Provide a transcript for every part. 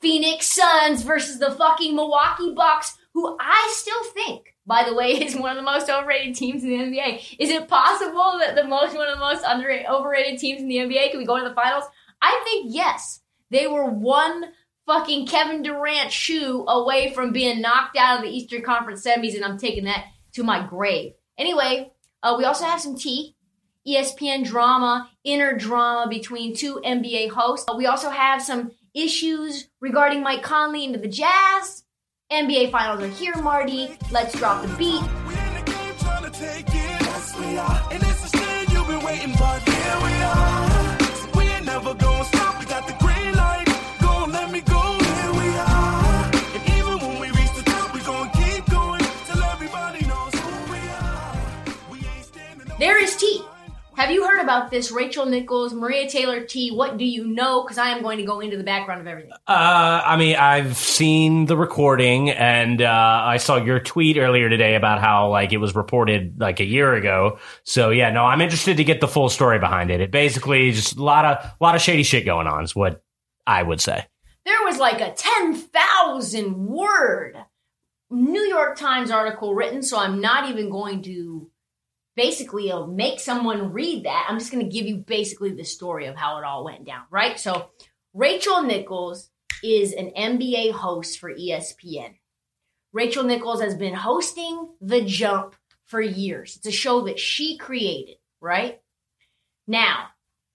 Phoenix Suns versus the fucking Milwaukee Bucks, who I still think, by the way, is one of the most overrated teams in the NBA. Is it possible that the most one of the most underrated, overrated teams in the NBA can we go to the finals? I think yes. They were one fucking Kevin Durant shoe away from being knocked out of the Eastern Conference semis, and I'm taking that to my grave. Anyway, uh, we also have some tea. ESPN drama, inner drama between two NBA hosts. Uh, we also have some issues regarding Mike Conley into the Jazz. NBA Finals are here, Marty. Let's drop the beat. About this? Rachel Nichols, Maria Taylor T. What do you know? Because I am going to go into the background of everything. Uh, I mean, I've seen the recording, and uh, I saw your tweet earlier today about how like it was reported like a year ago. So yeah, no, I'm interested to get the full story behind it. It basically just a lot of a lot of shady shit going on. Is what I would say. There was like a ten thousand word New York Times article written, so I'm not even going to basically make someone read that. I'm just going to give you basically the story of how it all went down, right? So, Rachel Nichols is an NBA host for ESPN. Rachel Nichols has been hosting The Jump for years. It's a show that she created, right? Now,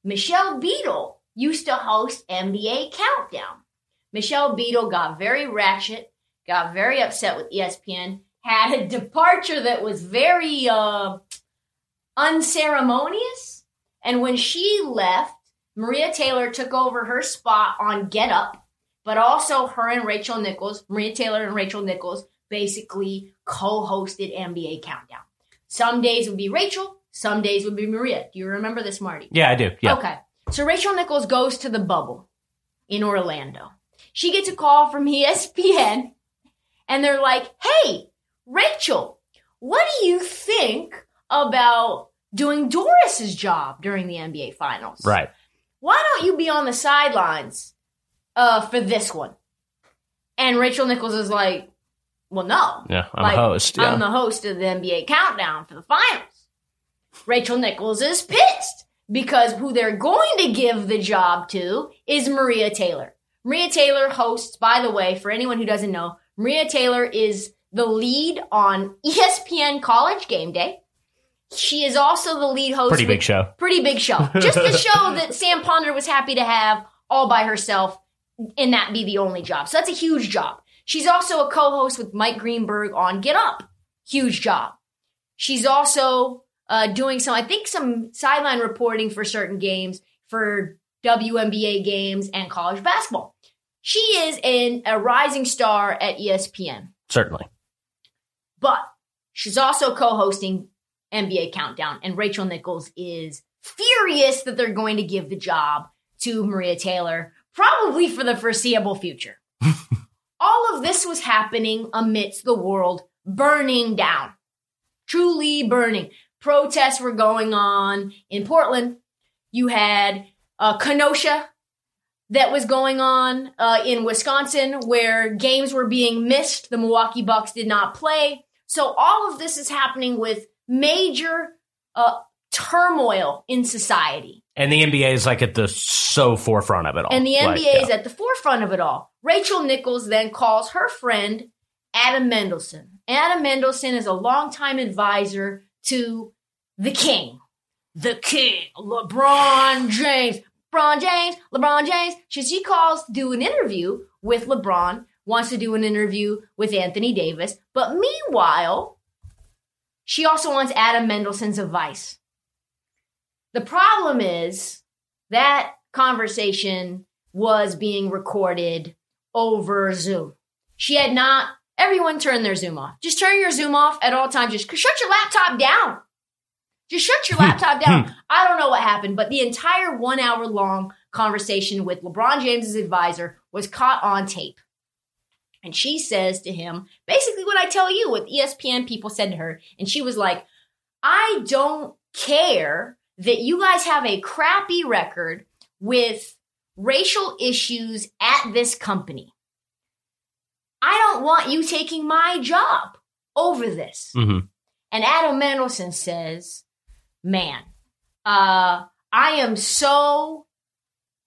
Michelle Beadle used to host NBA Countdown. Michelle Beadle got very ratchet, got very upset with ESPN, had a departure that was very uh, unceremonious. And when she left, Maria Taylor took over her spot on Get Up, but also her and Rachel Nichols, Maria Taylor and Rachel Nichols, basically co hosted NBA Countdown. Some days would be Rachel, some days would be Maria. Do you remember this, Marty? Yeah, I do. Yeah. Okay. So Rachel Nichols goes to the bubble in Orlando. She gets a call from ESPN and they're like, hey, Rachel, what do you think about doing Doris's job during the NBA Finals. Right. Why don't you be on the sidelines uh, for this one? And Rachel Nichols is like, well, no. Yeah, I'm like, a host. Yeah. I'm the host of the NBA Countdown for the Finals. Rachel Nichols is pissed because who they're going to give the job to is Maria Taylor. Maria Taylor hosts, by the way, for anyone who doesn't know, Maria Taylor is the lead on ESPN College Game Day. She is also the lead host. Pretty big show. Pretty big show. Just a show that Sam Ponder was happy to have all by herself and that be the only job. So that's a huge job. She's also a co-host with Mike Greenberg on Get Up. Huge job. She's also uh, doing some, I think, some sideline reporting for certain games for WNBA games and college basketball. She is an, a rising star at ESPN. Certainly. But she's also co-hosting NBA Countdown, and Rachel Nichols is furious that they're going to give the job to Maria Taylor, probably for the foreseeable future. All of this was happening amidst the world burning down, truly burning. Protests were going on in Portland. You had uh, Kenosha that was going on uh, in Wisconsin, where games were being missed. The Milwaukee Bucks did not play. So all of this is happening with major uh, turmoil in society. And the NBA is like at the so forefront of it all. And the NBA Like, is yeah. at the forefront of it all. Rachel Nichols then calls her friend Adam Mendelsohn. Adam Mendelsohn is a longtime advisor to the king, the king, LeBron James. LeBron James, LeBron James. She, she calls to do an interview with LeBron, wants to do an interview with Anthony Davis. But meanwhile, she also wants Adam Mendelsohn's advice. The problem is that conversation was being recorded over Zoom. She had not, everyone turn their Zoom off. Just turn your Zoom off at all times. Just shut your laptop down. Just shut your hmm. laptop down. Hmm. I don't know what happened, but the entire one hour long conversation with LeBron James's advisor was caught on tape. And she says to him, basically what I tell you, what ESPN people said to her. And she was like, I don't care that you guys have a crappy record with racial issues at this company. I don't want you taking my job over this. Mhm. And Adam Mendelsohn says, man, uh, I am so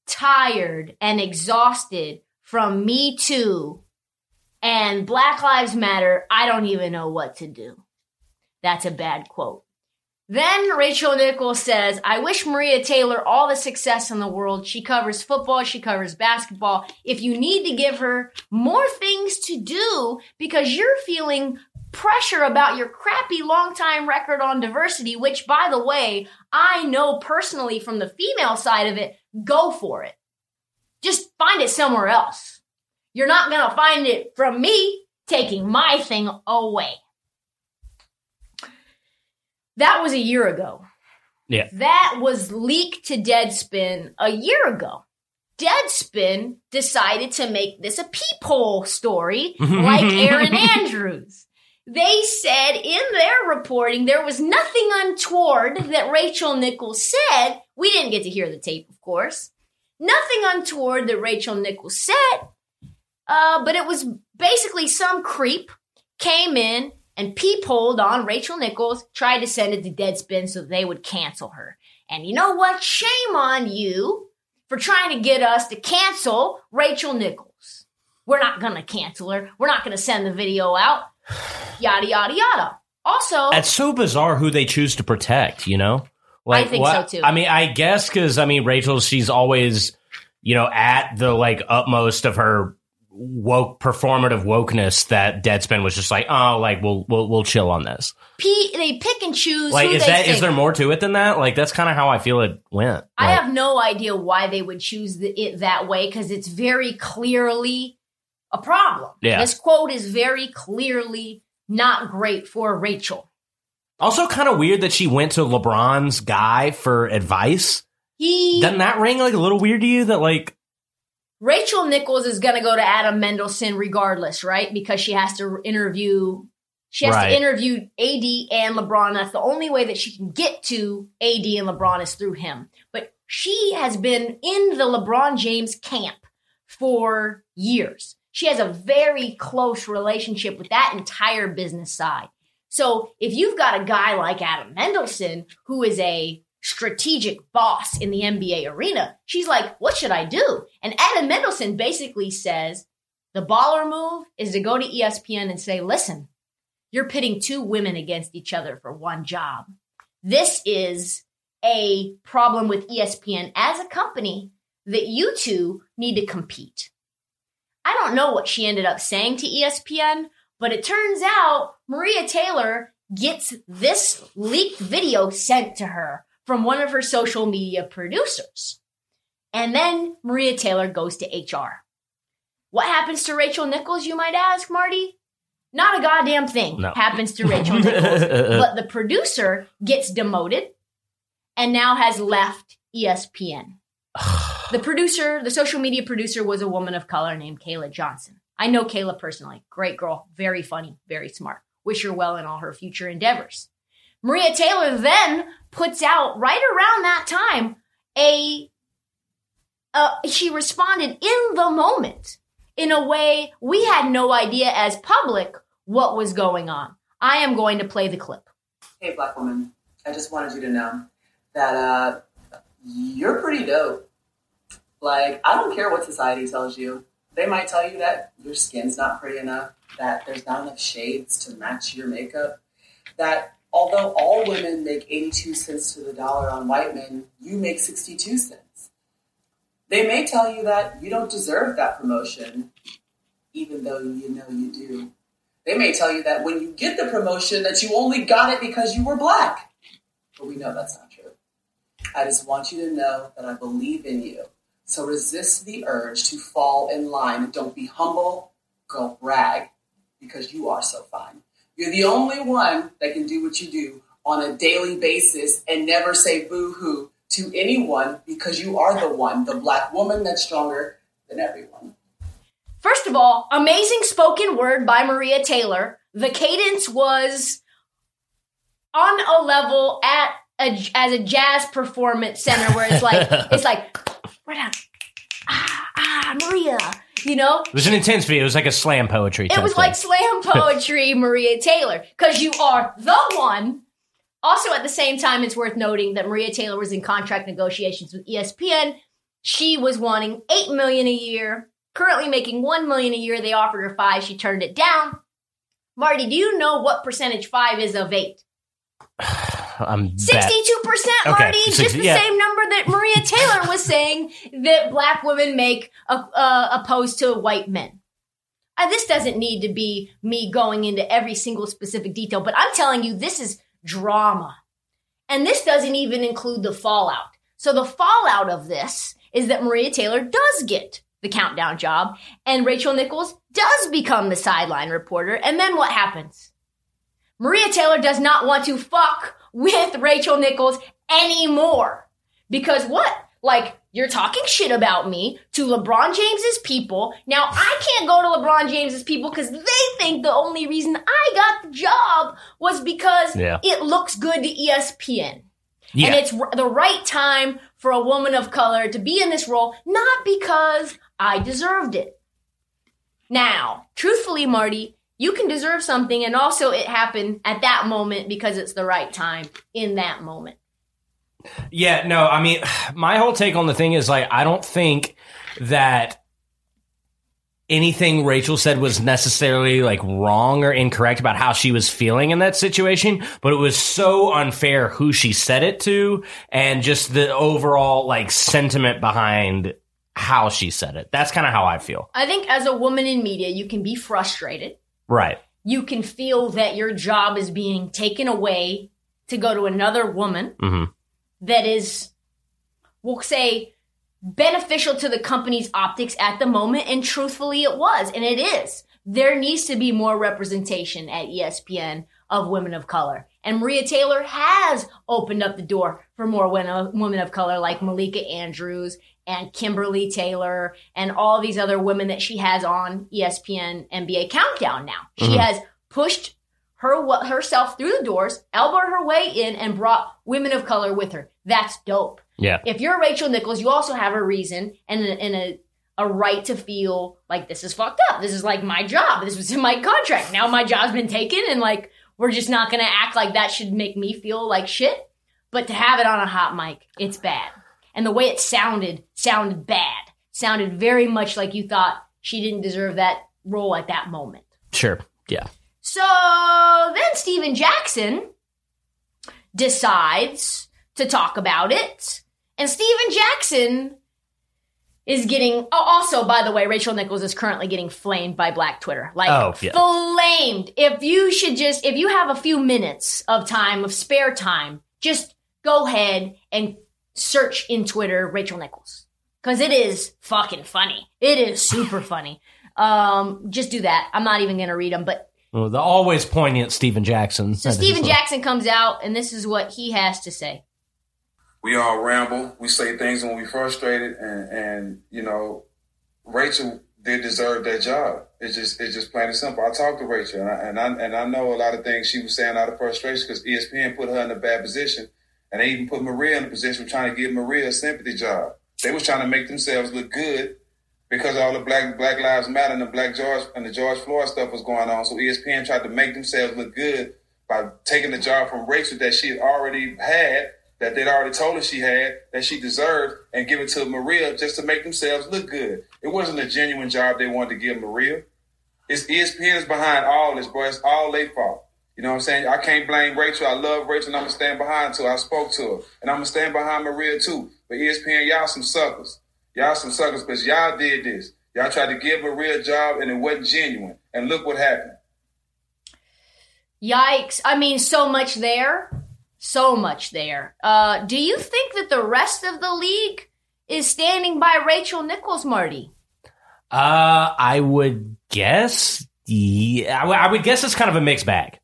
tired and exhausted from Me Too and Black Lives Matter. I don't even know what to do. That's a bad quote. Then Rachel Nichols says, I wish Maria Taylor all the success in the world. She covers football, she covers basketball. If you need to give her more things to do because you're feeling pressure about your crappy long time record on diversity, which by the way, I know personally from the female side of it, go for it. Just find it somewhere else. You're not going to find it from me taking my thing away. That was a year ago. Yeah. That was leaked to Deadspin a year ago. Deadspin decided to make this a peephole story like Erin Andrews. They said in their reporting there was nothing untoward that Rachel Nichols said. We didn't get to hear the tape, of course. Nothing untoward that Rachel Nichols said. Uh, but it was basically some creep came in and peepholed on Rachel Nichols, tried to send it to Deadspin so they would cancel her. And you know what? Shame on you for trying to get us to cancel Rachel Nichols. We're not gonna cancel her. We're not gonna send the video out. Yada yada yada. Also, It's so bizarre who they choose to protect, you know? I think so, too. I mean, I guess because, I mean, Rachel, she's always, you know, at the like utmost of her woke performative wokeness that Deadspin was just like, oh, like we'll we'll we'll chill on this. P- they pick and choose. Like, is that is there more to it than that? Like, that's kind of how I feel it went. I Like, have no idea why they would choose the, it that way because it's very clearly a problem. Yeah. This quote is very clearly not great for Rachel. also kind of weird that she went to LeBron's guy for advice. He Doesn't that ring like a little weird to you? That like, Rachel Nichols is going to go to Adam Mendelsohn regardless, right? Because she has to interview. She has Right. to interview AD and LeBron. That's the only way that she can get to AD and LeBron is through him. But she has been in the LeBron James camp for years. She has a very close relationship with that entire business side. So if you've got a guy like Adam Mendelsohn, who is a strategic boss in the NBA arena, she's like, what should I do? And Adam Mendelsohn basically says the baller move is to go to ESPN and say, listen, you're pitting two women against each other for one job. This is a problem with ESPN as a company that you two need to compete. I don't know what she ended up saying to ESPN, but it turns out Maria Taylor gets this leaked video sent to her from one of her social media producers. And then Maria Taylor goes to HR. What happens to Rachel Nichols, you might ask, Marty? Not a goddamn thing No. happens to Rachel Nichols. but the producer gets demoted and now has left ESPN. The producer, the social media producer, was a woman of color named Kayla Johnson. I know Kayla personally. Great girl, very funny, very smart. Wish her well in all her future endeavors. Maria Taylor then puts out right around that time a uh, she responded in the moment in a way we had no idea as public what was going on. I am going to play the clip. Hey, black woman. I just wanted you to know that uh, you're pretty dope. Like, I don't care what society tells you They might tell you that your skin's not pretty enough, that there's not enough shades to match your makeup, that although all women make 82 cents to the dollar on white men, you make 62 cents. They may tell you that you don't deserve that promotion, even though you know you do. They may tell you that when you get the promotion that you only got it because you were black. But we know that's not true. I just want you to know that I believe in you. So resist the urge to fall in line. Don't be humble, go brag, because you are so fine. You're the only one that can do what you do on a daily basis and never say boo hoo to anyone because you are the one, the black woman that's stronger than everyone. First of all, amazing spoken word by Maria Taylor. The cadence was on a level at a, as a jazz performance center where it's like it's like right on. Ah, ah, Maria. You know? It was an intense video. It was like a slam poetry. It was thing. like slam poetry, Maria Taylor, because you are the one. Also, at the same time, it's worth noting that Maria Taylor was in contract negotiations with ESPN. She was wanting eight million a year, currently making one million a year. They offered her five. She turned it down. Marty, do you know what percentage five is of eight? I'm. Sixty-two percent, Okay, Marty. six- just the yeah. same number that Maria Taylor was saying that black women make, uh, uh, opposed to white men. Uh, this doesn't need to be me going into every single specific detail, but I'm telling you, this is drama, and this doesn't even include the fallout. So the fallout of this is that Maria Taylor does get the countdown job, and Rachel Nichols does become the sideline reporter. And then what happens? Maria Taylor does not want to fuck with Rachel Nichols anymore. Because what? Like, you're talking shit about me to LeBron James's people. Now, I can't go to LeBron James's people because they think the only reason I got the job was because Yeah. it looks good to ESPN. Yeah. And it's the right time for a woman of color to be in this role, not because I deserved it. Now, truthfully, Marty, you can deserve something, and also it happened at that moment because it's the right time in that moment. Yeah, no, I mean, my whole take on the thing is like, I don't think that anything Rachel said was necessarily like wrong or incorrect about how she was feeling in that situation, but it was so unfair who she said it to and just the overall like sentiment behind how she said it. That's kind of how I feel. I think as a woman in media, you can be frustrated. Right. You can feel that your job is being taken away to go to another woman hmm that is, we'll say, beneficial to the company's optics at the moment. And truthfully, it was, and it is. There needs to be more representation at ESPN of women of color. And Maria Taylor has opened up the door for more women of color like Malika Andrews and Kimberly Taylor and all these other women that she has on ESPN NBA Countdown now. She Mhm. has pushed her herself through the doors, elbowed her way in, and brought women of color with her. That's dope. Yeah. If you're Rachel Nichols, you also have a reason and a, and a a right to feel like this is fucked up. This is like my job. This was in my contract. Now my job's been taken, and like we're just not gonna act like that should make me feel like shit. But to have it on a hot mic, it's bad. And the way it sounded sounded bad. Sounded very much like you thought she didn't deserve that role at that moment. Sure. Yeah. So then Stephen Jackson decides to talk about it. And Stephen Jackson is getting oh, also by the way Rachel Nichols is currently getting flamed by Black Twitter. Like Oh, yeah. flamed. If you should just if you have a few minutes of time of spare time, just go ahead and search in Twitter Rachel Nichols. Cuz it is fucking funny. It is super funny. Um just do that. I'm not even going to read them, but Well, the always poignant Stephen Jackson. so Stephen Jackson comes out, and this is what he has to say. we all ramble. We say things when we're frustrated, and and you know, Rachel did deserve that job. It's just it's just plain and simple. I talked to Rachel, and I and I, and I know a lot of things she was saying out of frustration because ESPN put her in a bad position, and they even put Maria in a position of trying to give Maria a sympathy job. They was trying to make themselves look good because all the black Black Lives Matter and the Black George and the George Floyd stuff was going on. So ESPN tried to make themselves look good by taking the job from Rachel that she had already had that they'd already told her she had that she deserved and give it to Maria just to make themselves look good. It wasn't a genuine job they wanted to give Maria. It's ESPN is behind all this, boy. It's all their fault. You know what I'm saying? I can't blame Rachel. I love Rachel and I'm gonna stand behind her. I spoke to her. And I'm gonna stand behind Maria too. But ESPN, y'all some suckers. Y'all some suckers because y'all did this. Y'all tried to give Maria a job and it wasn't genuine. And look what happened. Yikes. I mean, so much there. So much there. Uh, do you think that the rest of the league is standing by Rachel Nichols, Marty? Uh, I would guess. Yeah, I w- I would guess it's kind of a mixed bag.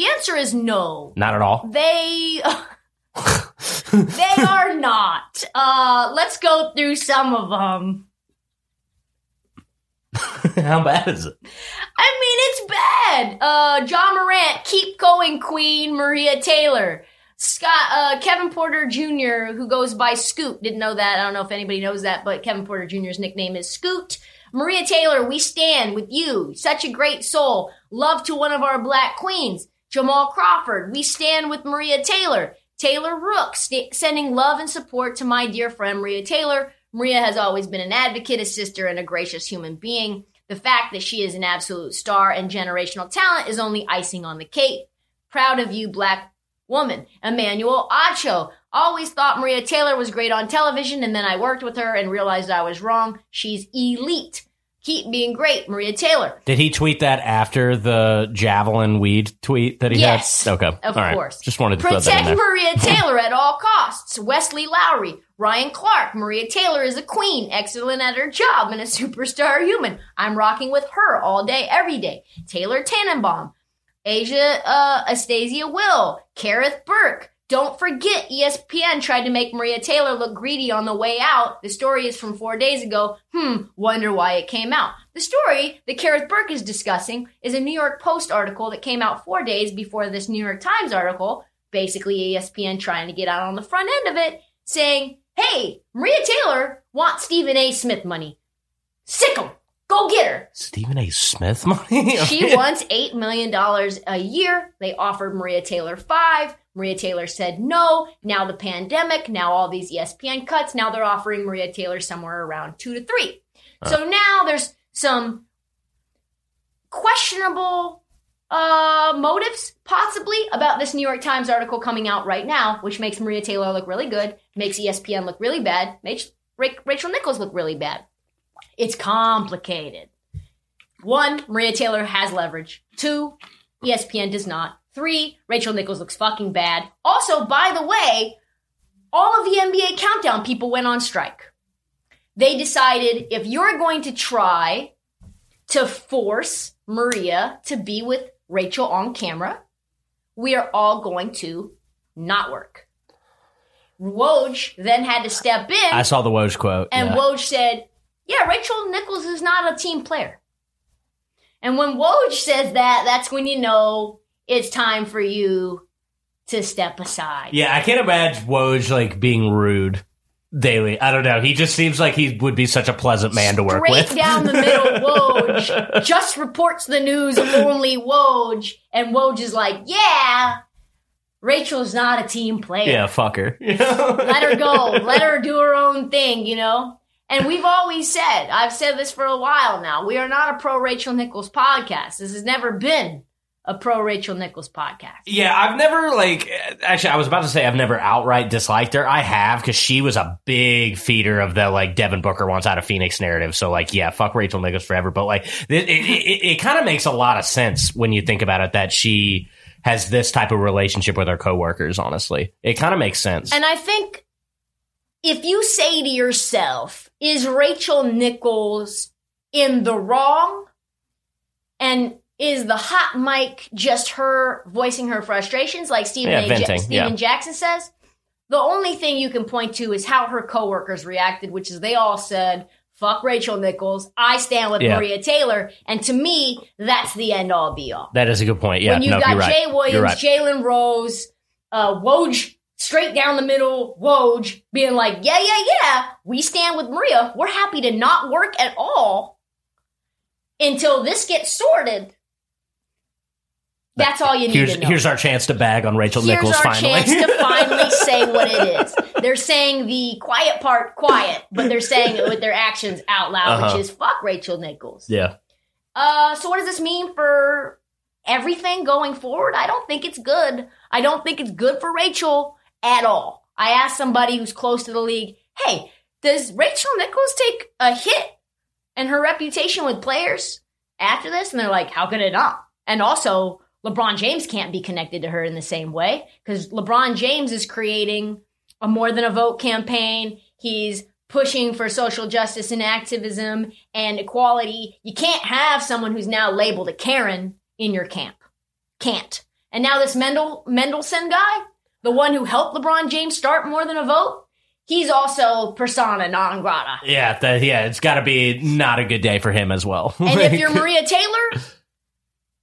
The answer is no. Not at all. They they are not. Uh, let's go through some of them. How bad is it? I mean, it's bad. Uh, Ja Morant, keep going, Queen Maria Taylor. Scott, uh, Kevin Porter Jr., who goes by Scoot, didn't know that. I don't know if anybody knows that, but Kevin Porter Jr.'s nickname is Scoot. Maria Taylor, we stand with you. Such a great soul. Love to one of our black queens. Jamal Crawford, we stand with Maria Taylor. Taylor Rook, st- sending love and support to my dear friend Maria Taylor. Maria has always been an advocate, a sister, and a gracious human being. The fact that she is an absolute star and generational talent is only icing on the cake. Proud of you, black woman. Emmanuel Acho. Always thought Maria Taylor was great on television, and then I worked with her and realized I was wrong. She's elite. Keep being great, Maria Taylor. Did he tweet that after the javelin weed tweet that he Yes, had? Okay, of all right. course. Just wanted to throw that in Protect. Maria Taylor at all costs. Wesley Lowery, Ryan Clark. Maria Taylor is a queen, excellent at her job, and a superstar human. I'm rocking with her all day, every day. Taylor Tannenbaum, Asia uh, Astasia Will, Kareth Burke. Don't forget, ESPN tried to make Maria Taylor look greedy on the way out. The story is from four days ago. Hmm, wonder why it came out. The story that Kareth Burke is discussing is a New York Post article that came out four days before this New York Times article. Basically, ESPN trying to get out on the front end of it, saying, hey, Maria Taylor wants Stephen A. Smith money. Sick 'em. Go get her. Stephen A. Smith money. She wants $8 million a year. They offered Maria Taylor five. Maria Taylor said no. Now the pandemic, now all these ESPN cuts. Now they're offering Maria Taylor somewhere around two to three. So now there's some questionable uh, motives, possibly, about this New York Times article coming out right now, which makes Maria Taylor look really good, makes ESPN look really bad, makes Rachel Nichols look really bad. It's complicated. One, Maria Taylor has leverage. Two, ESPN does not. Three, Rachel Nichols looks fucking bad. Also, by the way, all of the NBA countdown people went on strike. They decided if you're going to try to force Maria to be with Rachel on camera, we are all going to not work. Woj then had to step in. I saw the Woj quote. And yeah. Woj said, Yeah, Rachel Nichols is not a team player. And when Woj says that, that's when you know it's time for you to step aside. Yeah, I can't imagine Woj like being rude daily. I don't know. He just seems like he would be such a pleasant man to work Straight with. down the middle, Woj just reports the news only Woj. And Woj is like, Yeah, Rachel's not a team player. yeah, fuck her. let her go. Let her do her own thing, you know? And we've always said, I've said this for a while now, we are not a pro Rachel Nichols podcast. This has never been a pro Rachel Nichols podcast. Yeah, I've never like actually I was about to say I've never outright disliked her. I have because she was a big feeder of the like Devin Booker wants out of Phoenix narrative. So like yeah, fuck Rachel Nichols forever. But like it, it, it, it kind of makes a lot of sense when you think about it that she has this type of relationship with her coworkers. Honestly, it kind of makes sense. And I think if you say to yourself, is Rachel Nichols in the wrong? And is the hot mic just her voicing her frustrations like Stephen, Yeah, A. Ja- Stephen yeah. Jackson says? The only thing you can point to is how her coworkers reacted, which is they all said, fuck Rachel Nichols. I stand with Yeah. Maria Taylor. And to me, that's the end all be all. that is a good point. Yeah, when you no, got right. Jay Williams, right. Jalen Rose, uh, Woj, straight down the middle, Woj, being like, yeah, yeah, yeah, we stand with Maria. We're happy to not work at all until this gets sorted. That's all you need Here's to know. here's our chance to bag on Rachel Here's Nichols our finally. chance to finally say what it is. They're saying the quiet part quiet, but they're saying it with their actions out loud, Uh-huh. which is fuck Rachel Nichols. yeah. Uh, so what does this mean for everything going forward? I don't think it's good. I don't think it's good for Rachel at all. I asked somebody who's close to the league, hey, does Rachel Nichols take a hit in her reputation with players after this? And they're like, how could it not? And also, LeBron James can't be connected to her in the same way because LeBron James is creating a more than a vote campaign. He's pushing for social justice and activism and equality. You can't have someone who's now labeled a Karen in your camp. Can't. And now this Mendel Mendelsohn guy, the one who helped LeBron James start more than a vote, he's also persona non grata. Yeah, that, yeah, it's got to be not a good day for him as well. And if you're Maria Taylor,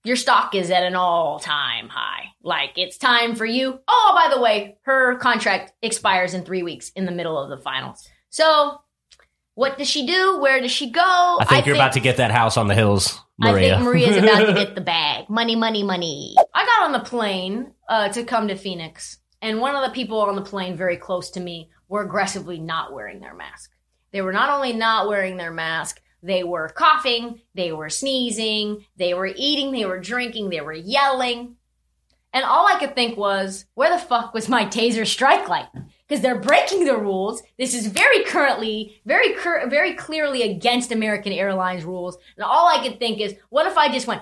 your stock is at an all time high. Like it's time for you. Oh, by the way, her contract expires in three weeks in the middle of the finals. So, what does she do? Where does she go? I think you're about to get that house on the hills, Maria. I think Maria's about to get the bag. Money, money, money. I got on the plane uh, to come to Phoenix, and one of the people on the plane very close to me were aggressively not wearing their mask. They were not only not wearing their mask, they were coughing, they were sneezing, they were eating, they were drinking, they were yelling. And all I could think was, where the fuck was my taser StrikeLight? Because they're breaking the rules. This is very currently, very, cur- very clearly against American Airlines rules. And all I could think is, what if I just went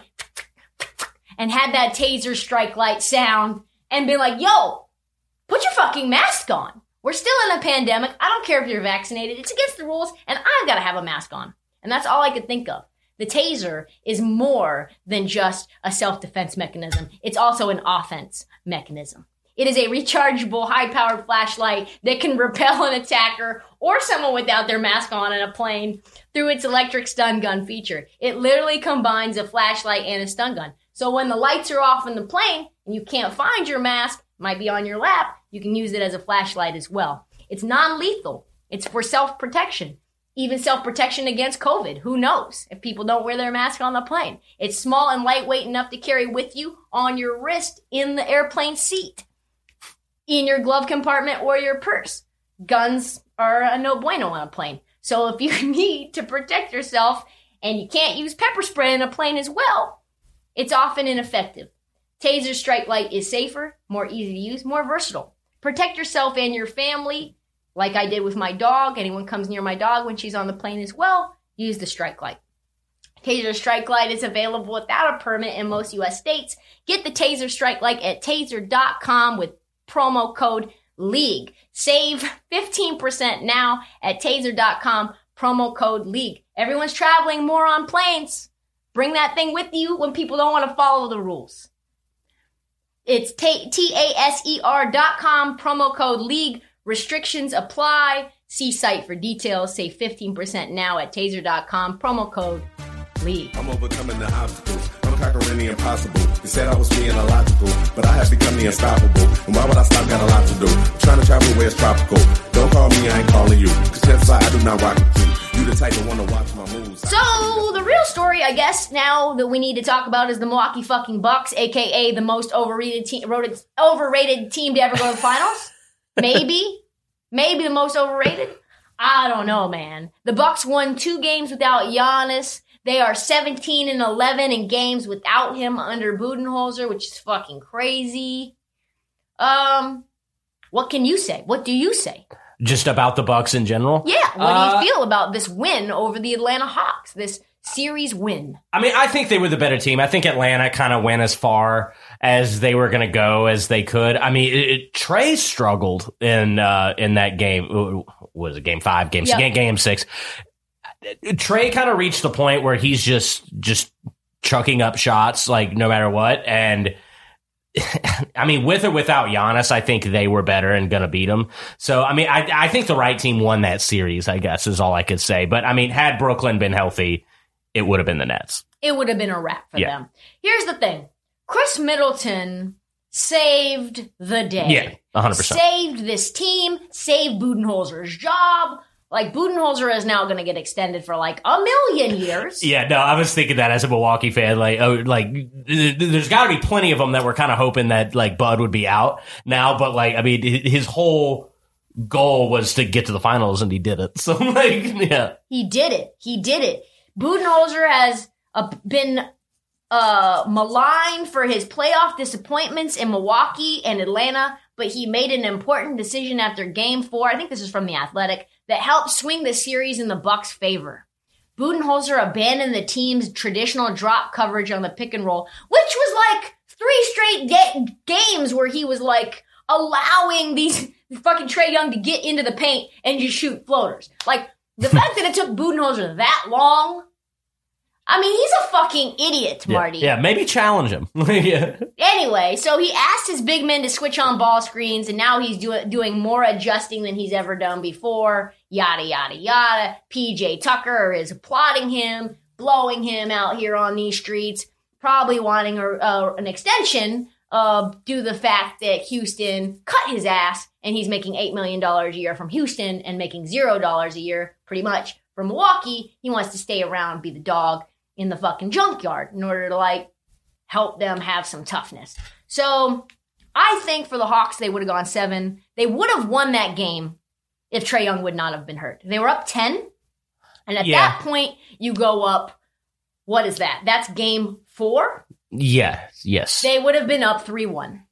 and had that taser StrikeLight sound and been like, yo, put your fucking mask on. We're still in a pandemic. I don't care if you're vaccinated. It's against the rules and I've got to have a mask on. And that's all I could think of. The taser is more than just a self-defense mechanism. It's also an offense mechanism. It is a rechargeable, high-powered flashlight that can repel an attacker or someone without their mask on in a plane through its electric stun gun feature. It literally combines a flashlight and a stun gun. So when the lights are off in the plane and you can't find your mask, might be on your lap, you can use it as a flashlight as well. It's non-lethal. It's for self-protection. Even self-protection against COVID. Who knows if people don't wear their mask on the plane? It's small and lightweight enough to carry with you on your wrist in the airplane seat, in your glove compartment or your purse. Guns are a no bueno on a plane. So if you need to protect yourself and you can't use pepper spray in a plane as well, it's often ineffective. Taser StrikeLight is safer, more easy to use, more versatile. Protect yourself and your family, like I did with my dog. Anyone comes near my dog when she's on the plane as well, use the StrikeLight. Taser StrikeLight is available without a permit in most US states. Get the Taser StrikeLight at taser.com with promo code LEAGUE. Save 15% now at taser.com, promo code LEAGUE. Everyone's traveling more on planes. Bring that thing with you when people don't want to follow the rules. It's T-A-S-E-R dot com, promo code LEAGUE. Restrictions apply. See site for details. Save 15% now at taser.com, promo code LEAGUE. I'm overcoming the obstacles. I'm conquering the impossible. They said I was being illogical, but I have become the unstoppable. And why would I stop? Got a lot to do. I'm trying to travel where it's tropical. Don't call me, I ain't calling you. Cause that's why I do not rock with you. You the type that wanna watch my moves. So the real story, I guess, now that we need to talk about is the Milwaukee fucking Bucks, aka the most overrated team, overrated team to ever go to the finals. Maybe, maybe the most overrated. I don't know, man. The Bucks won two games without Giannis. They are 17 and 11 in games without him under Budenholzer, which is fucking crazy. Um, what can you say? What do you say? Just about the Bucks in general. Yeah, what Uh, do you feel about this win over the Atlanta Hawks? This series win. I mean, I think they were the better team. I think Atlanta kind of went as far as they were going to go as they could. I mean, it, it, Trae struggled in uh, in that game. What Was it game five? Game Yeah. game, game six? Trae kind of reached the point where he's just just chucking up shots like no matter what, and I mean, with or without Giannis, I think they were better and going to beat them. So, I mean, I, I think the right team won that series. I guess is all I could say. But I mean, had Brooklyn been healthy, it would have been the Nets. it would have been a wrap for Yeah. them. Here's the thing Khris Middleton saved the day. Yeah, hundred percent. Saved this team, saved Budenholzer's job. Like Budenholzer is now going to get extended for like a million years. Yeah, no, I was thinking that as a Milwaukee fan, like, oh, like, th- th- there's got to be plenty of them that were kind of hoping that like Bud would be out now, but like, I mean, his whole goal was to get to the finals, and he did it. So, like, yeah, He did it. He did it. Budenholzer has uh, been uh, maligned for his playoff disappointments in Milwaukee and Atlanta, but he made an important decision after Game Four. I think this is from the Athletic that helped swing the series in the Bucks' favor. Budenholzer abandoned the team's traditional drop coverage on the pick and roll, which was like three straight ga- games where he was like allowing these fucking Trae Young to get into the paint and just shoot floaters. Like the fact that it took Budenholzer that long. I mean, he's a fucking idiot, yeah, Marty. yeah, maybe challenge him. yeah, Anyway, so he asked his big men to switch on ball screens, and now he's do- doing more adjusting than he's ever done before. Yada, yada, yada. PJ Tucker is applauding him, blowing him out here on these streets, probably wanting a, uh, an extension uh, due to the fact that Houston cut his ass and he's making $8 million a year from Houston and making $0 a year pretty much from Milwaukee. He wants to stay around, be the dog in the fucking junkyard in order to like help them have some toughness. So I think for the Hawks, they would have gone seven. They would have won that game if Trae Young would not have been hurt. They were up 10. And at Yeah. that point, you go up. What is that? That's game four. yeah, yes, They would have been up 3 1.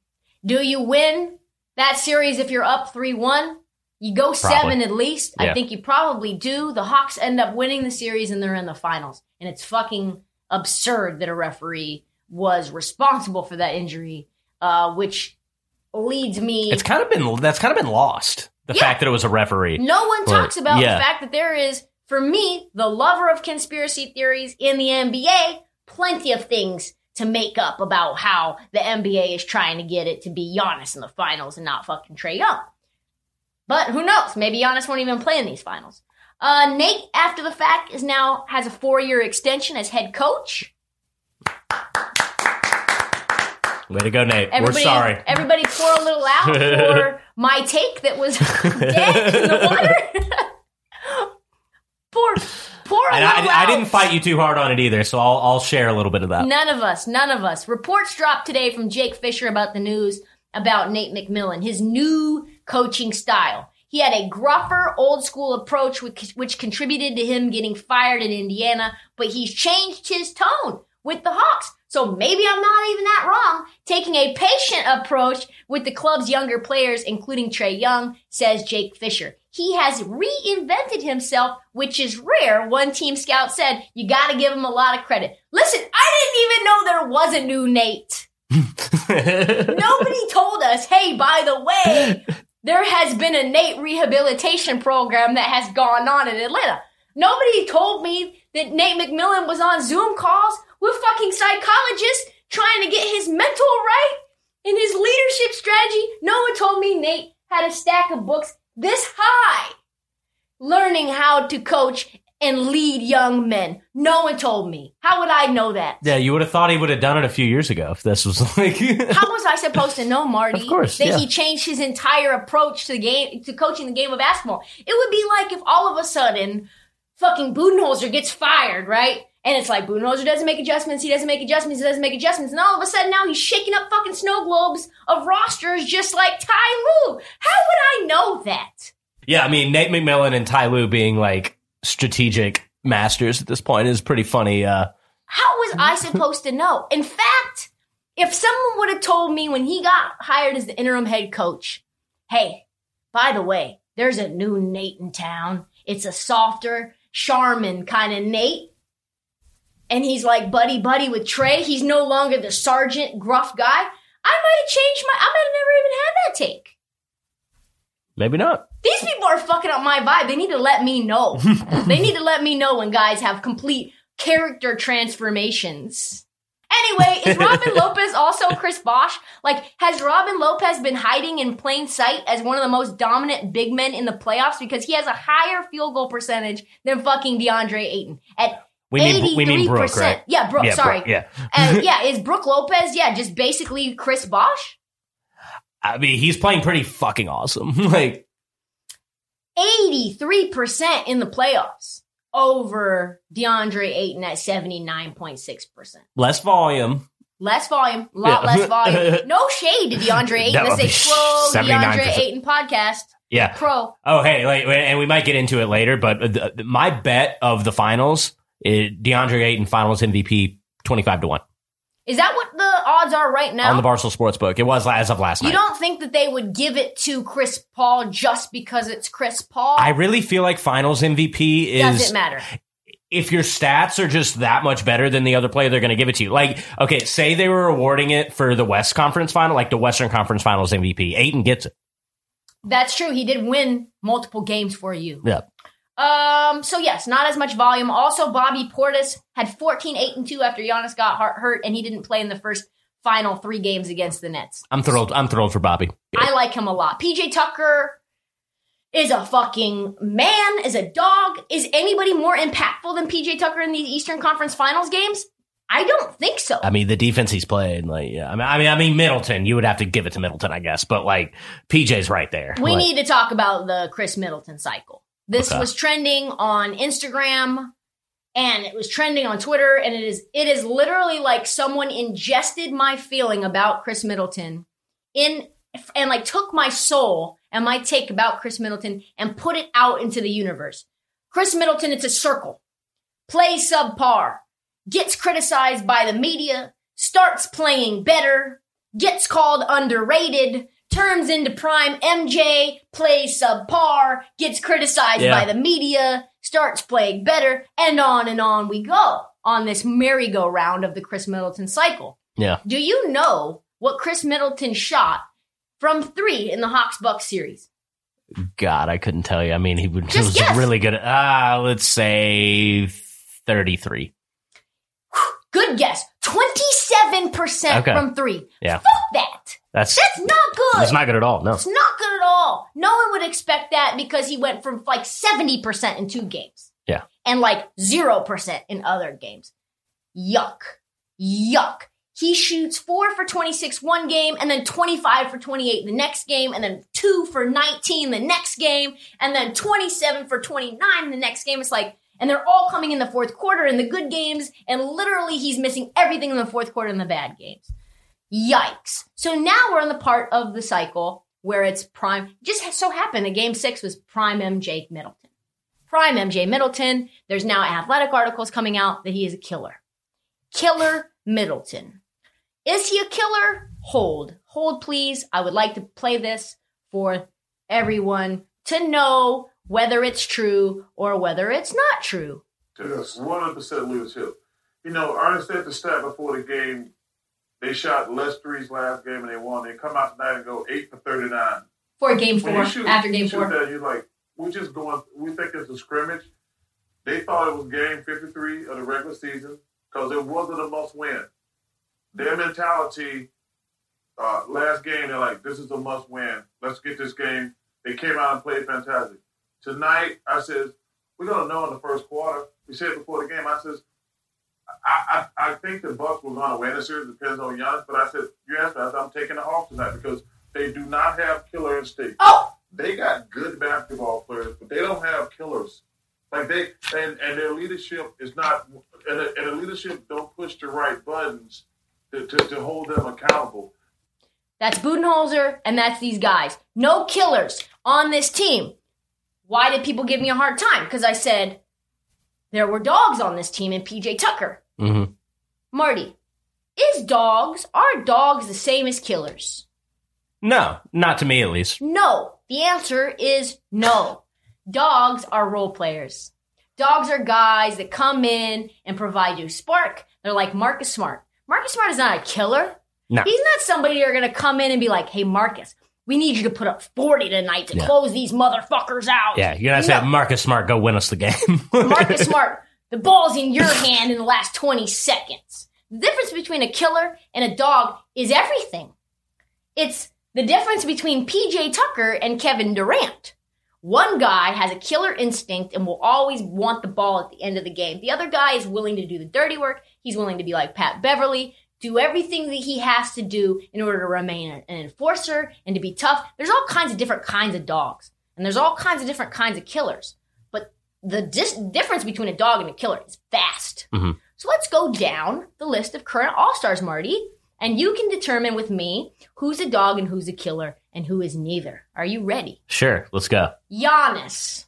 Do you win that series if you're up 3 1? You go seven at least. I think you probably do. The Hawks end up winning the series and they're in the finals. And it's fucking absurd that a referee was responsible for that injury, uh, which leads me. it's kind of been that's kind of been lost. The Yeah. fact that it was a referee. No one But, talks about yeah. the fact that there is, for me, the lover of conspiracy theories in the NBA, plenty of things to make up about how the NBA is trying to get it to be Giannis in the finals and not fucking Trae Young. But who knows? Maybe Giannis won't even play in these finals. Uh, Nate, after the fact, is now has a four year extension as head coach. Way to go, Nate. Everybody, We're sorry. Everybody pour a little out for my take that was dead in the water. pour, pour a And little I, I out. didn't fight you too hard on it either, so I'll, I'll share a little bit of that. None of us, none of us. Reports dropped today from Jake Fisher about the news about Nate McMillan, his new coaching style. He had a gruffer, old school approach, which, which contributed to him getting fired in Indiana, but he's changed his tone with the Hawks. So maybe I'm not even that wrong. Taking a patient approach with the club's younger players, including Trae Young, says Jake Fisher. He has reinvented himself, which is rare. One team scout said, you gotta give him a lot of credit. Listen, I didn't even know there was a new Nate. Nobody told us, hey, by the way, there has been a Nate rehabilitation program that has gone on in Atlanta. Nobody told me that Nate McMillan was on Zoom calls with fucking psychologists trying to get his mental right and his leadership strategy. No one told me Nate had a stack of books this high learning how to coach and lead young men. No one told me. How would I know that? yeah, you would have thought he would have done it a few years ago if this was like. How was I supposed to know, Marty? Of course, that yeah. he changed his entire approach to the game, to coaching the game of basketball. It would be like if all of a sudden, fucking Budenholzer gets fired, right? And it's like Budenholzer doesn't make adjustments, he doesn't make adjustments, he doesn't make adjustments, and all of a sudden now he's shaking up fucking snow globes of rosters just like Ty Lue. How would I know that? yeah, I mean Nate McMillan and Ty Lue being like strategic masters at this point is pretty funny. Uh, How was I supposed to know? In fact, if someone would have told me when he got hired as the interim head coach, hey, by the way, there's a new Nate in town. It's a softer, Charmin kind of Nate. And he's like buddy buddy with Trae. He's no longer the sergeant gruff guy. I might have changed my, I might have never even had that take. Maybe not. These people are fucking up my vibe. They need to let me know. they need to let me know when guys have complete character transformations. Anyway, is Robin Lopez also Chris Bosh? Like, has Robin Lopez been hiding in plain sight as one of the most dominant big men in the playoffs because he has a higher field goal percentage than fucking DeAndre Ayton at We mean we mean Brook, 83%. right? Yeah, Brook. Yeah, sorry. Brook, yeah. uh, yeah, is Brook Lopez? Yeah, just basically Chris Bosh. I mean, he's playing pretty fucking awesome. like, 83% in the playoffs over DeAndre Ayton at 79.6%. Less volume. Less volume, a lot Yeah. less volume. No shade to DeAndre Ayton. That This is would a pro 79%. DeAndre Ayton podcast. Yeah. Pro. Oh, hey, wait, wait, and we might get into it later, but uh, th- my bet of the finals, is DeAndre Ayton finals MVP 25 to 1 Is that what the odds are right now? on the Barstool Sportsbook. It was as of last night. you don't think that they would give it to Chris Paul just because it's Chris Paul? I really feel like finals MVP is Doesn't matter. if your stats are just that much better than the other player, they're going to give it to you. Like, okay, say they were awarding it for the West Conference final, like the Western Conference Finals MVP. Ayton gets it. That's true. He did win multiple games for you. Yeah. Um. So yes, not as much volume. Also, Bobby Portis had 14, 8, and two after Giannis got hurt, hurt, and he didn't play in the first final three games against the Nets. I'm thrilled. I'm thrilled for Bobby. I like him a lot. PJ Tucker is a fucking man, is a dog. Is anybody more impactful than PJ Tucker in these Eastern Conference Finals games? I don't think so. I mean, the defense he's played, like, yeah. I mean, I mean, I mean, Middleton. You would have to give it to Middleton, I guess, but like, PJ's right there. We Like, need to talk about the Khris Middleton cycle. This Okay. was trending on Instagram and it was trending on Twitter and it is it is literally like someone ingested my feeling about Khris Middleton in and like took my soul and my take about Khris Middleton and put it out into the universe. Khris Middleton, it's a circle. Plays subpar, gets criticized by the media, starts playing better, gets called underrated, turns into prime MJ, plays subpar, gets criticized Yeah. by the media, starts playing better, and on and on we go on this merry-go-round of the Khris Middleton cycle. Yeah. Do you know what Khris Middleton shot from three in the Hawks Bucks series? God, I couldn't tell you. I mean, he would- he Just was guess. really good. at- Ah, let's say 33. Good guess. 27% Okay. from three. Yeah. Fuck that. That's, That's not good. that's not good at all. No. It's not good at all. No one would expect that because he went from like 70% in two games. Yeah. And like 0% in other games. Yuck. Yuck. He shoots four for 26 one game and then 25 for 28 the next game and then two for 19 the next game and then 27 for 29 the next game. It's like, and they're all coming in the fourth quarter in the good games and literally he's missing everything in the fourth quarter in the bad games. Yikes. So now we're in the part of the cycle where it's prime. Just so happened that game six was prime MJ Middleton. Prime MJ Middleton. There's now athletic articles coming out that he is a killer. Killer Middleton. Is he a killer? Hold. Hold, please. I would like to play this for everyone to know whether it's true or whether it's not true. to 100% leadership. You know, Ernest said the stat before the game, they shot less threes last game and they won. They come out tonight and go 8 for 39. For game four, shoot, after game four. that, you're like, we're just going, we think it's a scrimmage. They thought it was game 53 of the regular season because it wasn't a must win. Their mentality, uh, last game, they're like, this is a must win. Let's get this game. They came out and played fantastic. Tonight, I said, we're going to know in the first quarter. We said before the game, I says, I, I, I think the Bucks were going to win the series. Depends on Giannis. But I said, you asked me, I said, I'm taking the Hawks tonight because they do not have killer instinct Oh! they got good basketball players, but they don't have killers. Like they and, and their leadership is not and the, and the leadership don't push the right buttons to, to, to hold them accountable. That's Budenholzer, and that's these guys. No killers on this team. Why did people give me a hard time? Because I said there were dogs on this team and PJ Tucker. hmm Marty, is dogs, are dogs the same as killers? No, not to me at least. No. The answer is no. Dogs are role players. Dogs are guys that come in and provide you spark. They're like Marcus Smart. Marcus Smart is not a killer. No. He's not somebody you're going to come in and be like, hey, Marcus, we need you to put up 40 tonight to Yeah. close these motherfuckers out. Yeah, you're gonna say No. Marcus Smart, go win us the game. Marcus Smart, the ball's in your hand in the last 20 seconds. The difference between a killer and a dog is everything. It's the difference between PJ Tucker and Kevin Durant. One guy has a killer instinct and will always want the ball at the end of the game. The other guy is willing to do the dirty work. He's willing to be like Pat Beverley, do everything that he has to do in order to remain an enforcer and to be tough. There's all kinds of different kinds of dogs. And there's all kinds of different kinds of killers. But the dis- difference between a dog and a killer is vast. Mhm. So let's go down the list of current All Stars, Marty. And you can determine with me who's a dog and who's a killer and who is neither. Are you ready? Sure, let's go. Giannis.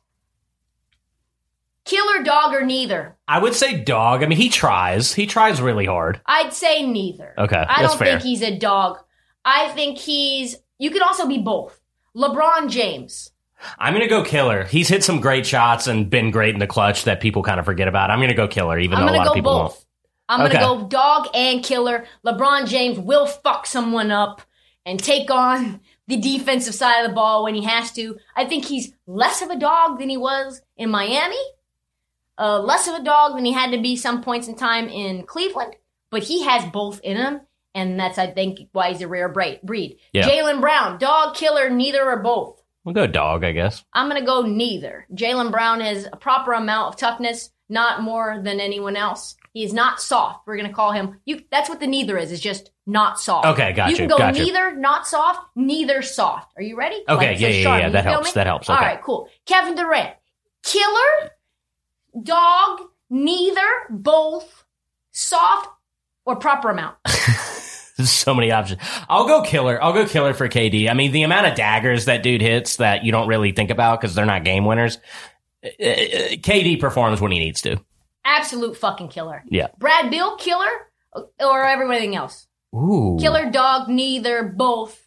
Killer dog or neither? I would say dog. I mean, he tries. He tries really hard. I'd say neither. Okay, I that's don't fair. think he's a dog. I think he's. You could also be both. LeBron James. I'm gonna go killer. He's hit some great shots and been great in the clutch that people kind of forget about. I'm gonna go killer, even I'm though a lot of people both. won't. I'm Okay. gonna go dog and killer. LeBron James will fuck someone up and take on the defensive side of the ball when he has to. I think he's less of a dog than he was in Miami. Uh, less of a dog than he had to be some points in time in Cleveland, but he has both in him, and that's I think why he's a rare breed. Yeah. Jaylen Brown, dog, killer, neither or both. We'll go dog, I guess. I'm going to go neither. Jaylen Brown has a proper amount of toughness, not more than anyone else. He is not soft. We're going to call him. You. That's what the neither is. Is just not soft. Okay, got You you, can go got you. neither, not soft, neither soft. Are you ready? Okay, it yeah, yeah, Sharpie, yeah, that helps, me? that helps, All okay. right, cool. Kevin Durant, killer, dog, neither, both, soft, or proper amount. There's so many options. I'll go killer. I'll go killer for KD. I mean, the amount of daggers that dude hits that you don't really think about because they're not game winners. uh, uh, KD performs when he needs to. Absolute fucking killer. Yeah. Brad Beal, killer, or everything else. Ooh. Killer, dog, neither, both.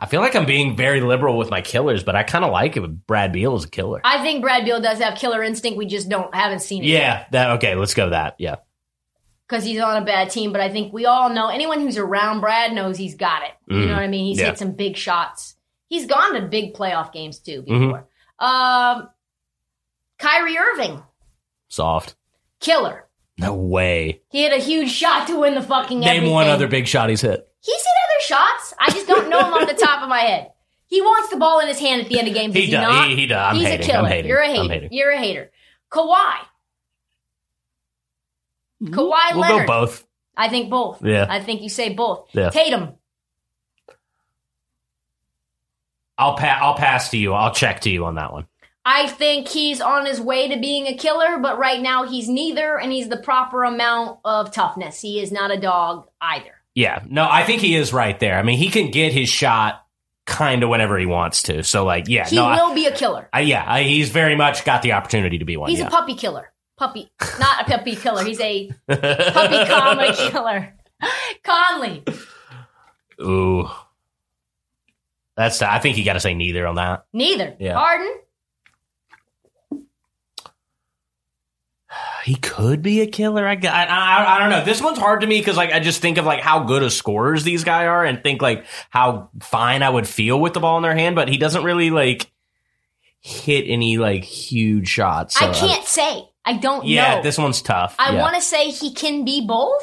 I feel like I'm being very liberal with my killers, but I kind of like it with Brad Beal as a killer. I think Brad Beal does have killer instinct. We just don't haven't seen it yeah, that okay. Let's go that. Yeah, because he's on a bad team. But I think we all know anyone who's around Brad knows he's got it. You Mhm. know what I mean? He's Yeah. hit some big shots. He's gone to big playoff games too Mm-hmm. before. Um, Kyrie Irving, soft. killer. No way. He hit a huge shot to win the fucking. Name everything. one other big shot he's hit. He's hit other shots. I just don't know him off the top of my head. He wants the ball in his hand at the end of games. He does he does. not? He- he does. I'm He's hating. a killer. I'm hating. You're a I'm hater. hating. You're a hater. Kawhi. Hmm? Kawhi Leonard. We'll Leonard. go both. I think both. Yeah. I think you say both. Yeah. Tatum. I'll pa- I'll pass to you. I'll check to you on that one. I think he's on his way to being a killer, but right now he's neither, and he's the proper amount of toughness. He is not a dog either. Yeah. No, I think he is right there. I mean, he can get his shot kind of whenever he wants to. So, like, yeah. He no, I- will be a killer. I, yeah, I, he's very much got the opportunity to be one. He's yeah. a puppy killer. Puppy, not a puppy killer. He's a puppy comma killer. Conley. Ooh. That's. I think you got to say neither on that. Neither. Yeah. Harden. He could be a killer. I, I, I, I don't know. This one's hard to me because like I just think of like how good of scorers these guys are, and think like how fine I would feel with the ball in their hand. But he doesn't really like hit any like huge shots. so I can't say. I don't Yeah, know. this one's tough. I yeah. want to say he can be both,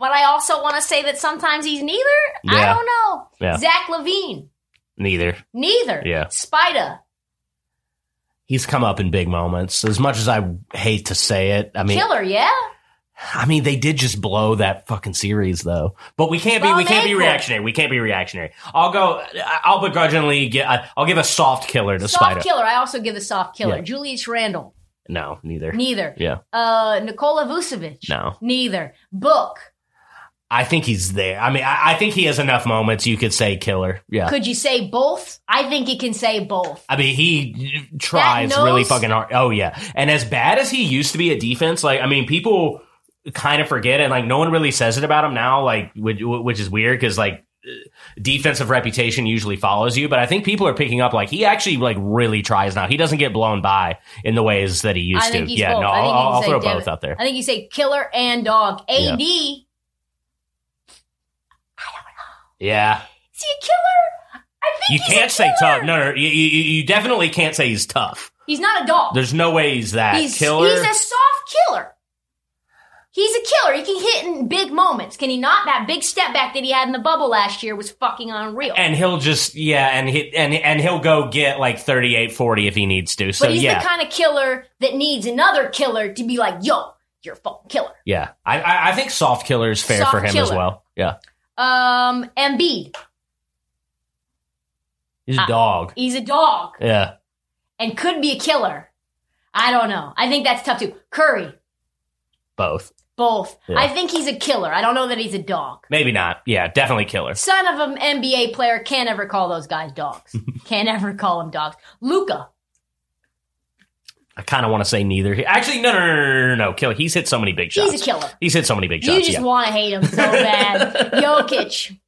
but I also want to say that sometimes he's neither. I don't know. Yeah. Zach LaVine. neither. Neither. Yeah. Spida. He's come up in big moments. As much as I hate to say it, I mean, Killer, yeah? I mean, they did just blow that fucking series though. But we can't be, Blow we can't be reactionary. We can't be reactionary. I'll go. I'll begrudgingly get. I'll give a soft killer to Soft Spida. killer. I also give the soft killer. Yeah. Julius Randle. No, neither. Neither. Yeah, Uh, Nikola Vucevic. no. Neither. Book. I think he's there. I mean, I, I think he has enough moments. You could say killer. Yeah. Could you say both? I think you can say both. I mean, he tries really fucking hard. Oh yeah, and as bad as he used to be at defense, like I mean, people kind of forget it. Like no one really says it about him now. Like which, which is weird because like defensive reputation usually follows you. But I think people are picking up like he actually like really tries now. He doesn't get blown by in the ways that he used to. yeah, both. no, I I'll, can I'll throw both out there. I think you say killer and dog. AD. Yeah, Is he a killer? I think you can't say tough. No, no, you, you, you definitely can't say he's tough. He's not a dog. There's no way he's that he's, killer. he's a soft killer. He's a killer. He can hit in big moments. Can he not? That big step back that he had in the bubble last year was fucking unreal. and he'll just yeah and he and and he'll go get like 38 40 if he needs to so but he's yeah the kind of killer that needs another killer to be like, yo, you're a fucking killer. yeah I, I i think soft killer is fair Soft for him as well yeah Um, Embiid. He's a Uh, dog. He's a dog Yeah. and could be a killer. I don't know. I think that's tough too. Curry, Both. both. Yeah. I think he's a killer. I don't know that he's a dog. Maybe not. Yeah, definitely killer. Son of an NBA player can't ever call those guys dogs. can't ever call them dogs. Luka, I kind of want to say neither. Actually, no, no, no, no, no, no. Killer. He's hit so many big shots. he's a killer. He's hit so many big shots. You just yeah. want to hate him so bad. Jokic,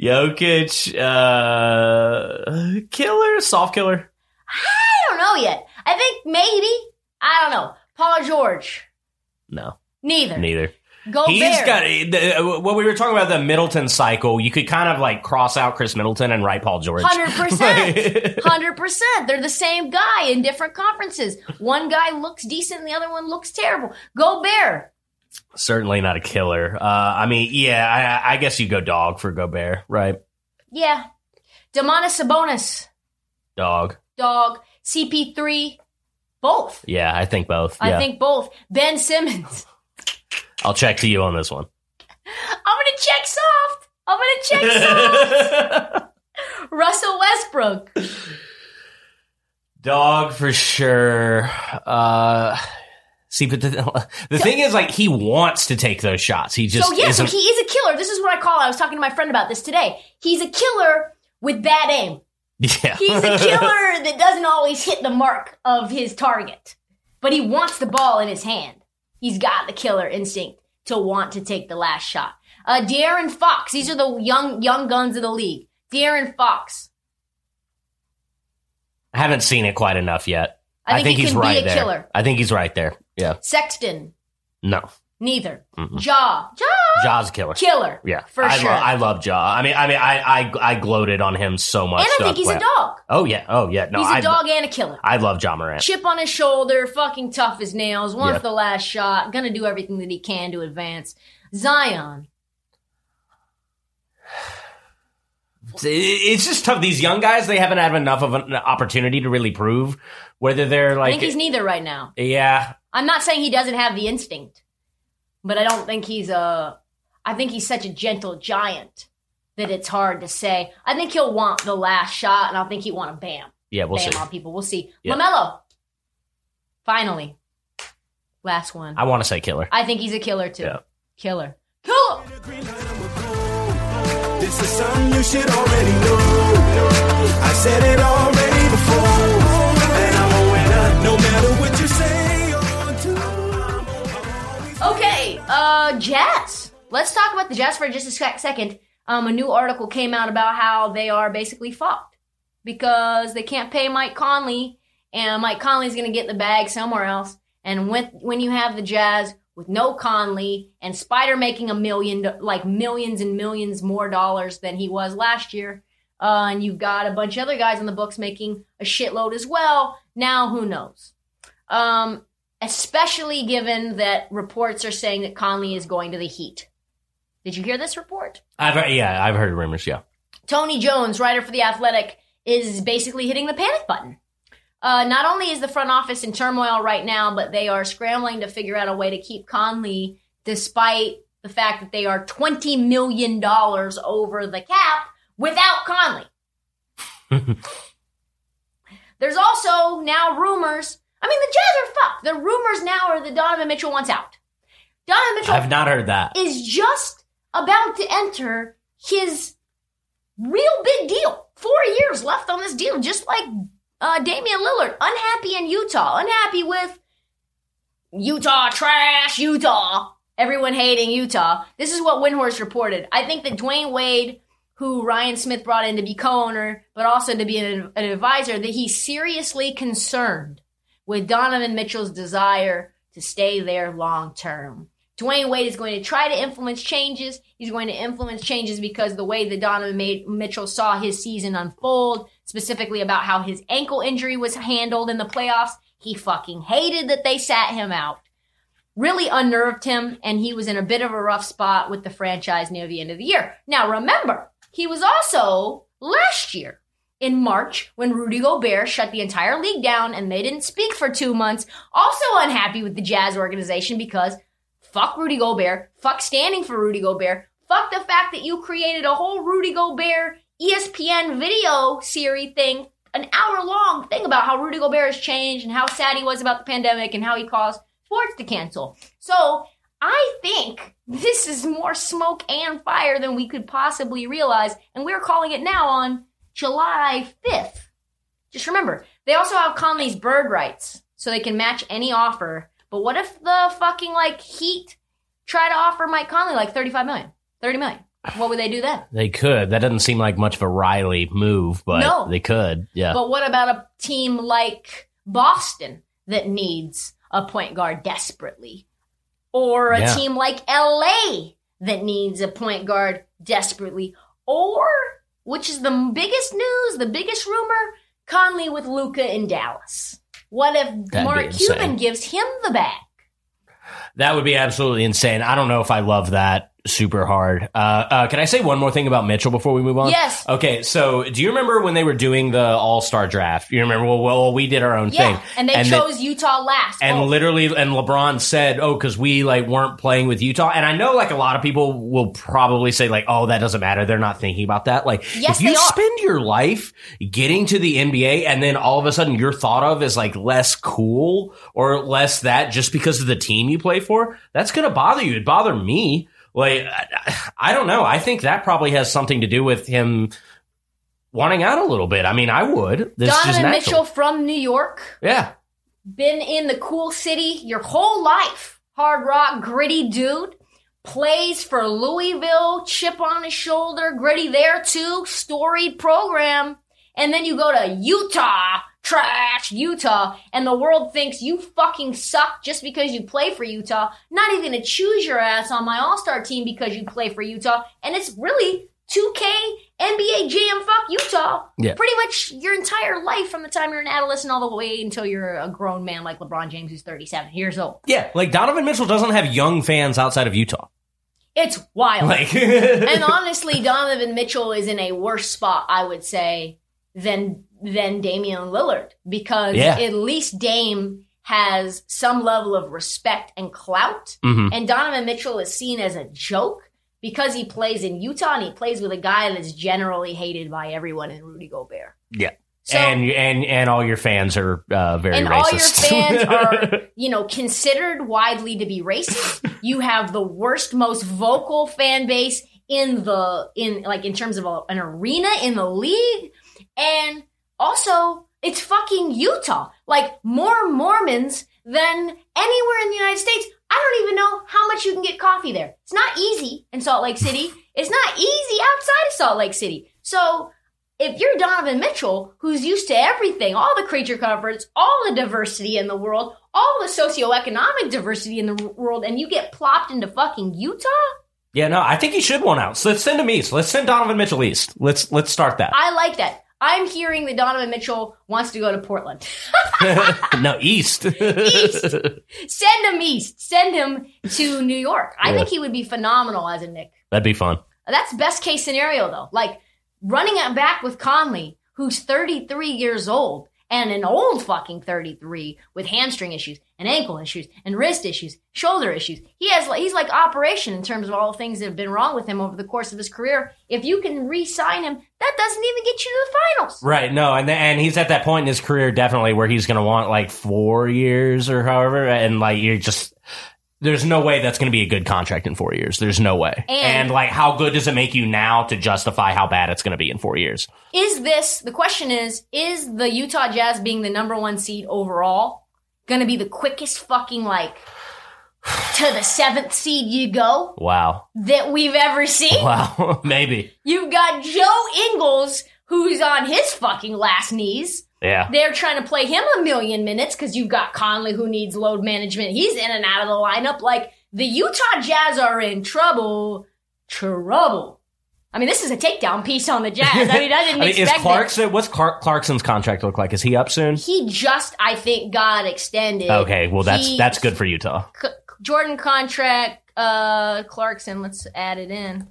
Jokic, uh, killer, soft killer. I don't know yet. I think maybe. I don't know. Paul George, No, neither. neither. Gobert. He's got the, what we were talking about the Middleton cycle. You could kind of like cross out Khris Middleton and write Paul George. Hundred percent, hundred percent. They're the same guy in different conferences. One guy looks decent, the other one looks terrible. Gobert, Certainly not a killer. Uh, I mean, yeah, I, I guess you go dog for Gobert, right? yeah. Demonis Sabonis, Dog. dog. CP3, both. Yeah, I think both. I Yeah. think both. Ben Simmons. I'll check to you on this one. I'm gonna check soft. I'm gonna check soft. Russell Westbrook. Dog for sure. Uh, see, but the, the thing is, like, he wants to take those shots. He just so yeah, so isn't. he is a killer. This is what I call. I was talking to my friend about this today. He's a killer with bad aim. yeah, He's a killer that doesn't always hit the mark of his target, but he wants the ball in his hand. He's got the killer instinct to want to take the last shot. Uh, De'Aaron Fox. These are the young young guns of the league. De'Aaron Fox. I haven't seen it quite enough yet. I think he he's can be right there. killer. I think he's right there. Yeah. Sexton. No. Neither. Mm-mm. Ja. Ja. Ja's killer. Killer. Yeah, For I sure. Lo- I love Ja. I mean, I mean, I, I, I gloated on him so much. and I think he's a dog. Oh yeah, oh yeah. No, he's a I, dog and a killer. I love Ja Morant. Chip on his shoulder, fucking tough as nails, wants Yeah. the last shot, gonna do everything that he can to advance. Zion. It's just tough. These young guys, they haven't had enough of an opportunity to really prove whether they're like. I think he's neither right now. yeah, I'm not saying he doesn't have the instinct, but I don't think he's a. I think he's such a gentle giant that it's hard to say. I think he'll want the last shot, and I think he want to bam, yeah. We'll bam see. on people. We'll see. Yeah. LaMelo. Finally, last one. I want to say killer. I think he's a killer too. Yeah. Killer. Killer. This is something you should already know. I said it already before. And I'm a winner no matter uh, Jazz. Let's talk about the Jazz for just a second. Um, a new article came out about how they are basically fucked because they can't pay Mike Conley, and Mike Conley's going to get the bag somewhere else. And when when you have the Jazz with no Conley and Spida making a million, like millions and millions more dollars than he was last year, uh, and you've got a bunch of other guys in the books making a shitload as well. Now, who knows? Um, especially given that reports are saying that Conley is going to the Heat. Did you hear this report? I've heard, yeah, I've heard rumors. Yeah, Tony Jones, writer for The Athletic, is basically hitting the panic button. Uh, not only is the front office in turmoil right now, but they are scrambling to figure out a way to keep Conley despite the fact that they are $20 million over the cap without Conley. There's also now rumors. I mean, the Jazz are fucked. The rumors now are that Donovan Mitchell wants out. Donovan Mitchell I've not heard that. is just about to enter his real big deal. Four years left on this deal, just like uh, Damian Lillard. Unhappy in Utah. Unhappy with Utah trash, Utah. Everyone hating Utah. This is what Windhorst reported. I think that Dwyane Wade, who Ryan Smith brought in to be co-owner, but also to be an, an advisor, that he's seriously concerned with Donovan Mitchell's desire to stay there long term. Dwyane Wade is going to try to influence changes. He's going to influence changes because the way that Donovan made, Mitchell saw his season unfold, specifically about how his ankle injury was handled in the playoffs, he fucking hated that they sat him out. Really unnerved him, and he was in a bit of a rough spot with the franchise near the end of the year. Now remember, he was also last year in March when Rudy Gobert shut the entire league down and they didn't speak for two months. Also unhappy with the Jazz organization because fuck Rudy Gobert, fuck standing for Rudy Gobert, fuck the fact that you created a whole Rudy Gobert ESPN video series thing, an hour long thing about how Rudy Gobert has changed and how sad he was about the pandemic and how he caused sports to cancel. So I think this is more smoke and fire than we could possibly realize, and we're calling it now on July 5th. Just remember, they also have Conley's bird rights, so they can match any offer. But what if the fucking like Heat try to offer Mike Conley like 35 million, 30 million? What would they do then? They could. That doesn't seem like much of a Riley move, but No. they could. Yeah. But what about a team like Boston that needs a point guard desperately? Or a Yeah. team like LA that needs a point guard desperately? Or, which is the biggest news, the biggest rumor, Conley with Luka in Dallas. What if be Mark. Cuban gives him the bag? That would be absolutely insane. I don't know if I love that super hard. Uh, uh, can I say one more thing about Mitchell before we move on? Yes. Okay, so do you remember when they were doing the All Star draft? You remember? Well, well, we did our own Yeah, thing, and they the- chose Utah last. and Oh, literally, and LeBron said, "Oh, because we like weren't playing with Utah." And I know, like a lot of people will probably say, like, "Oh, that doesn't matter." They're not thinking about that. Like, Yes, if you spend your life getting to the NBA, and then all of a sudden you're thought of as like less cool or less that just because of the team you play for, that's gonna bother you. It'd bother me. Like, I, I don't know. I think that probably has something to do with him wanting out a little bit. I mean, I would. This is just Donovan. Mitchell from New York. Yeah. been in the cool city your whole life. Hard rock, gritty dude. Plays for Louisville, chip on his shoulder, gritty there too, storied program. And then you go to Utah, trash Utah, and the world thinks you fucking suck just because you play for Utah. Not even to choose your ass on my all star team because you play for Utah. And it's really 2K NBA Jam fuck Utah. Yeah. Pretty much your entire life from the time you're an adolescent all the way until you're a grown man like LeBron James who's 37 years old. Yeah, like Donovan Mitchell doesn't have young fans outside of Utah. It's wild. Like, and honestly, Donovan Mitchell is in a worse spot, I would say, than than Damian Lillard because Yeah. at least Dame has some level of respect and clout, Mhm. and Donovan Mitchell is seen as a joke because he plays in Utah and he plays with a guy that's generally hated by everyone in Rudy Gobert. yeah, So, and and and all your fans are uh, very and racist. all your fans are, you know, considered widely to be racist. You have the worst, most vocal fan base in the in like in terms of a, an arena in the league, and also it's fucking Utah. Like more Mormons than anywhere in the United States. I don't even know how much you can get coffee there. It's not easy in Salt Lake City. It's not easy outside of Salt Lake City. So if you're Donovan Mitchell, who's used to everything, all the creature comforts, all the diversity in the world, all the socioeconomic diversity in the world, and you get plopped into fucking Utah, yeah, no, I think he should one out. So let's send him east. Let's send Donovan Mitchell east. Let's let's start that. I like that. I'm hearing that Donovan Mitchell wants to go to Portland. no, east. East. Send him east. Send him to New York. I Yeah. think he would be phenomenal as a Knick. That'd be fun. That's best case scenario though. Like running it back with Conley, who's 33 years old and an old fucking 33 with hamstring issues and ankle issues and wrist issues, shoulder issues. He has he's like operation in terms of all the things that have been wrong with him over the course of his career. If you can re-sign him, that doesn't even get you to the finals. Right. No, and and he's at that point in his career definitely where he's going to want like four years or however, and like you're just. There's no way that's going to be a good contract in four years. There's no way. And- and like, how good does it make you now to justify how bad it's going to be in four years? Is this the question is is the Utah Jazz being the number 1 seed overall going to be the quickest fucking like to the 7th seed you go Wow. that we've ever seen? Wow. Maybe. You've got Joe Ingles, who's on his fucking last knees. Yeah. They're trying to play him a million minutes because you've got Conley, who needs load management. He's in and out of the lineup. Like, the Utah Jazz are in trouble. Trouble. I mean, this is a takedown piece on the Jazz. I mean, I didn't I mean, is expect it. Clarkson? What's Clark, Clarkson's contract look like? Is he up soon? He just, I think, got extended. Okay, well that's He- that's good for Utah. C- Jordan contract, uh, Clarkson, let's add it in.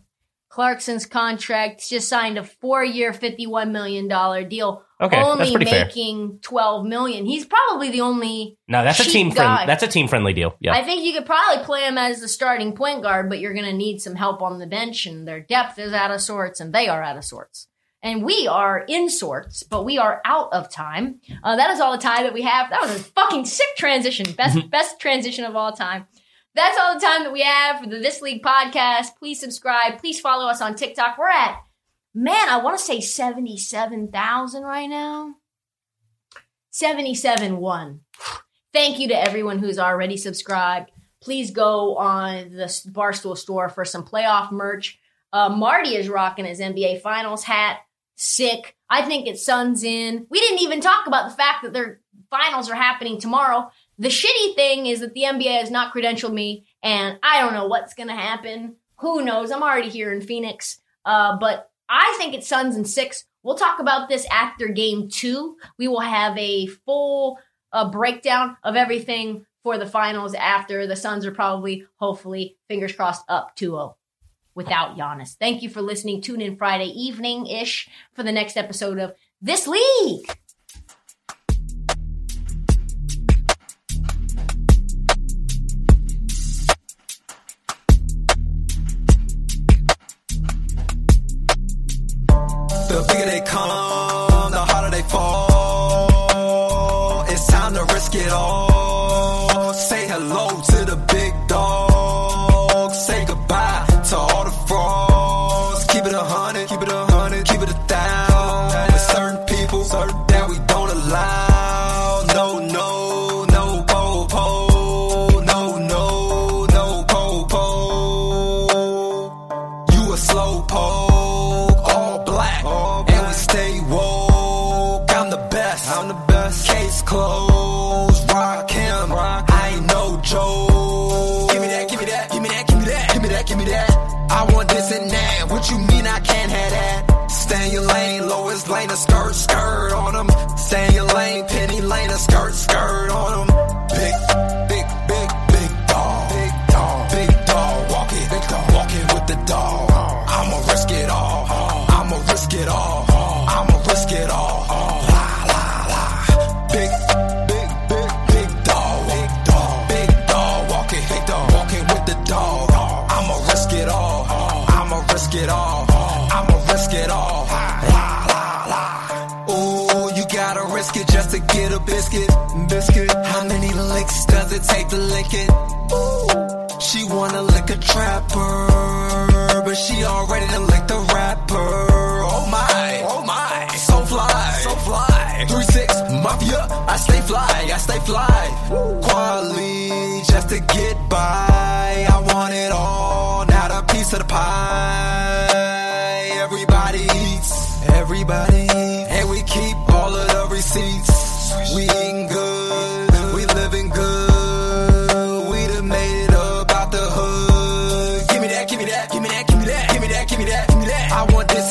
Clarkson's contract just signed a four-year, fifty-one million dollar deal. Okay, that's only pretty fair. making twelve million. He's probably the only. No, that's a team guy. friendly. That's a team friendly deal. Yeah. I think you could probably play him as the starting point guard, but you're going to need some help on the bench, and their depth is out of sorts, and they are out of sorts. And we are in sorts, but we are out of time. Uh, that is all the time that we have. That was a fucking sick transition. Best best transition of all time. That's all the time that we have for the This League podcast. Please subscribe. Please follow us on TikTok. We're at, man, I want to say 77,000 right now. 77 1. Thank you to everyone who's already subscribed. Please go on the Barstool store for some playoff merch. Uh, Marty is rocking his NBA Finals hat. Sick. I think it Suns in. We didn't even talk about the fact that their finals are happening tomorrow. The shitty thing is that the NBA has not credentialed me, and I don't know what's going to happen. Who knows? I'm already here in Phoenix. Uh, but I think it's Suns and six. We'll talk about this after game two. We will have a full uh, breakdown of everything for the finals after the Suns are probably, hopefully, fingers crossed, up 2 0 without Giannis. Thank you for listening. Tune in Friday evening ish for the next episode of This League. It all. Say hello to the big dog. Say goodbye to all the frauds. Keep it a hundred, keep it a hundred,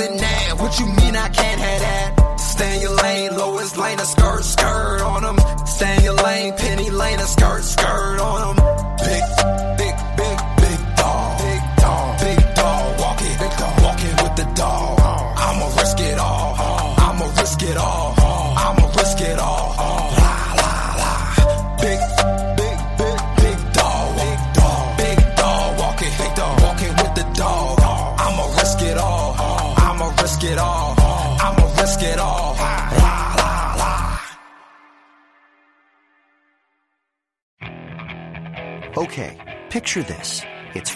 I want this and that. What you mean I